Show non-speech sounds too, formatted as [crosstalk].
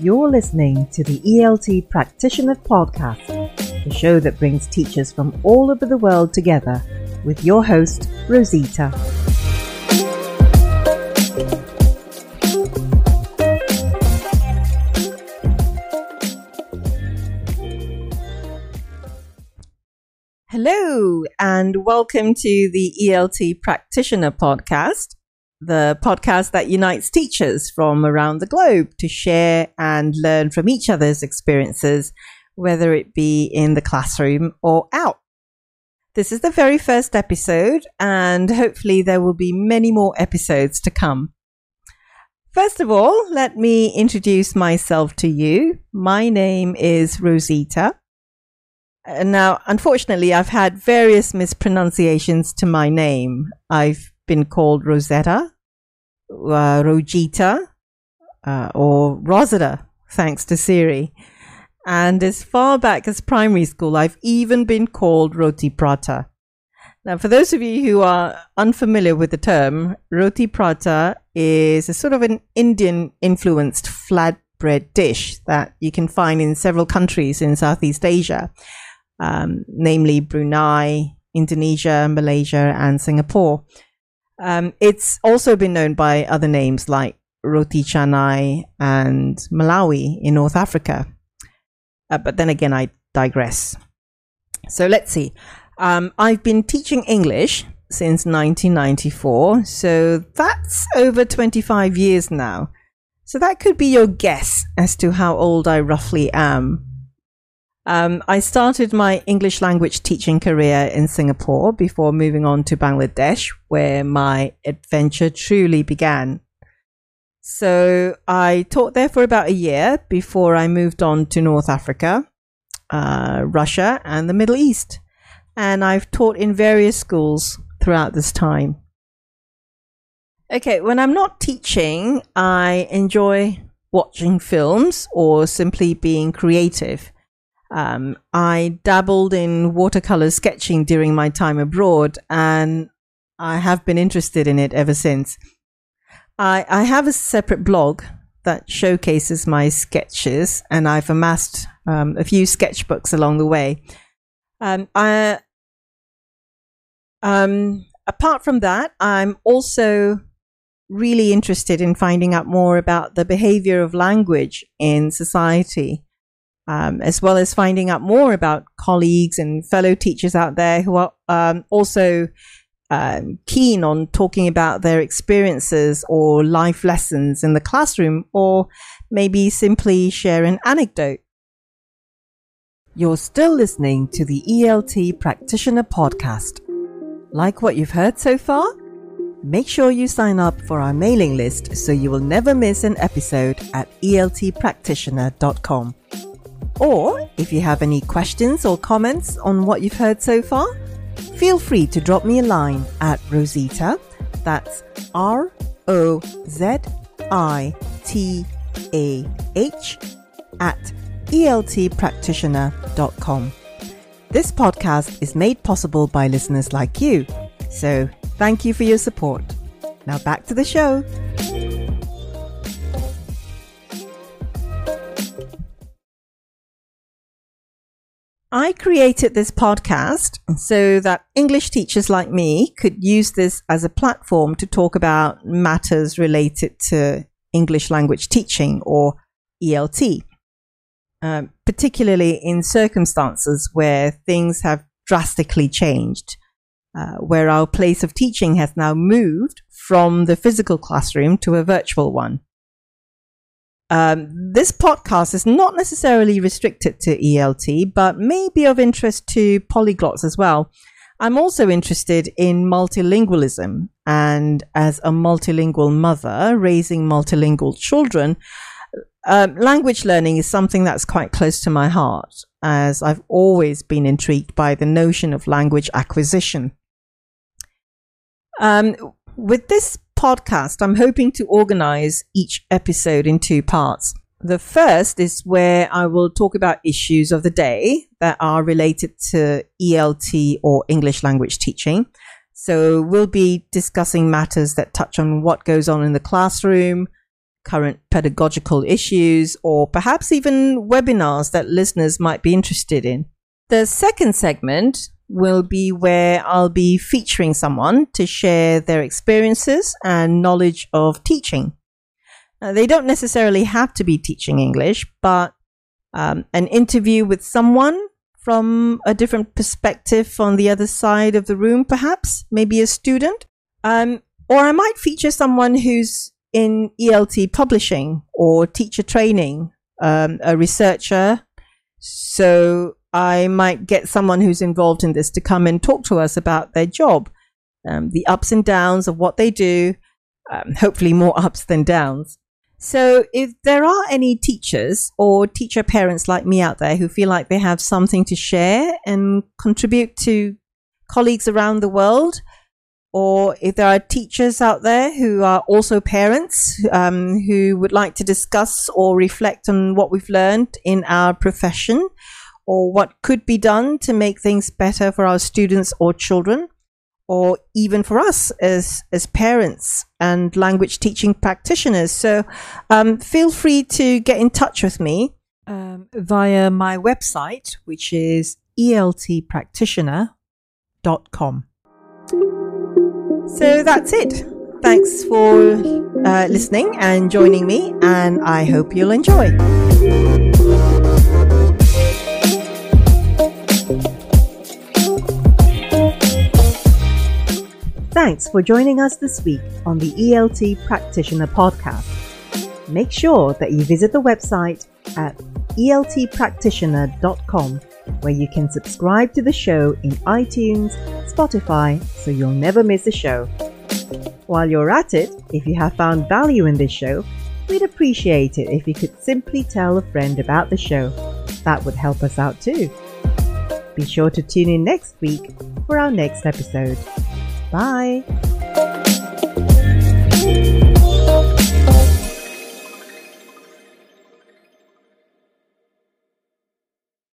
You're listening to the ELT Practitioner Podcast, the show that brings teachers from all over the world together with your host, Rozitah. Hello, and welcome to the ELT Practitioner Podcast the podcast that unites teachers from around the globe to share and learn from each other's experiences, whether it be in the classroom or out. This is the very first episode, and hopefully, there will be many more episodes to come. First of all, let me introduce myself to you. My name is Rozitah. Now, unfortunately, I've had various mispronunciations to my name. I've been called Rosetta, uh, Rojita, uh, or Rosetta, thanks to Siri. And as far back as primary school, I've even been called Roti Prata. Now, for those of you who are unfamiliar with the term, Roti Prata is a sort of an Indian influenced flatbread dish that you can find in several countries in Southeast Asia, um, namely Brunei, Indonesia, Malaysia, and Singapore. Um, it's also been known by other names like Roti Canai and Malawi in North Africa. Uh, but then again, I digress. So let's see. Um, I've been teaching English since 1994, so that's over 25 years now. So that could be your guess as to how old I roughly am. Um, I started my English language teaching career in Singapore before moving on to Bangladesh, where my adventure truly began. So I taught there for about a year before I moved on to North Africa, uh, Russia, and the Middle East. And I've taught in various schools throughout this time. Okay, when I'm not teaching, I enjoy watching films or simply being creative. Um, I dabbled in watercolor sketching during my time abroad, and I have been interested in it ever since. I, I have a separate blog that showcases my sketches, and I've amassed um, a few sketchbooks along the way. Um, I, um, apart from that, I'm also really interested in finding out more about the behavior of language in society um, as well as finding out more about colleagues and fellow teachers out there who are um, also um, keen on talking about their experiences or life lessons in the classroom, or maybe simply share an anecdote. You're still listening to the ELT Practitioner Podcast. Like what you've heard so far? Make sure you sign up for our mailing list so you will never miss an episode at eltpractitioner.com. Or if you have any questions or comments on what you've heard so far, feel free to drop me a line at Rozitah. That's R O Z I T A H at eltpractitioner.com. This podcast is made possible by listeners like you. So thank you for your support. Now back to the show. I created this podcast so that English teachers like me could use this as a platform to talk about matters related to English language teaching or ELT, um, particularly in circumstances where things have drastically changed, uh, where our place of teaching has now moved from the physical classroom to a virtual one. Um, this podcast is not necessarily restricted to ELT, but may be of interest to polyglots as well. I'm also interested in multilingualism, and as a multilingual mother raising multilingual children, uh, language learning is something that's quite close to my heart, as I've always been intrigued by the notion of language acquisition. Um, with this podcast, I'm hoping to organize each episode in two parts. The first is where I will talk about issues of the day that are related to ELT or English language teaching. So we'll be discussing matters that touch on what goes on in the classroom, current pedagogical issues, or perhaps even webinars that listeners might be interested in. The second segment will be where I'll be featuring someone to share their experiences and knowledge of teaching. They don't necessarily have to be teaching English, but um, an interview with someone from a different perspective on the other side of the room, perhaps, maybe a student. Um, or I might feature someone who's in ELT publishing or teacher training, um, a researcher. So I might get someone who's involved in this to come and talk to us about their job, um, the ups and downs of what they do, um, hopefully more [laughs] ups than downs. So, if there are any teachers or teacher parents like me out there who feel like they have something to share and contribute to colleagues around the world, or if there are teachers out there who are also parents um, who would like to discuss or reflect on what we've learned in our profession, or what could be done to make things better for our students or children, or even for us as as parents and language teaching practitioners. So um, feel free to get in touch with me um, via my website, which is eltpractitioner.com. So that's it. Thanks for uh, listening and joining me, and I hope you'll enjoy. Thanks for joining us this week on the ELT Practitioner Podcast. Make sure that you visit the website at eltpractitioner.com where you can subscribe to the show in iTunes, Spotify, so you'll never miss a show. While you're at it, if you have found value in this show, we'd appreciate it if you could simply tell a friend about the show. That would help us out too. Be sure to tune in next week for our next episode. Bye.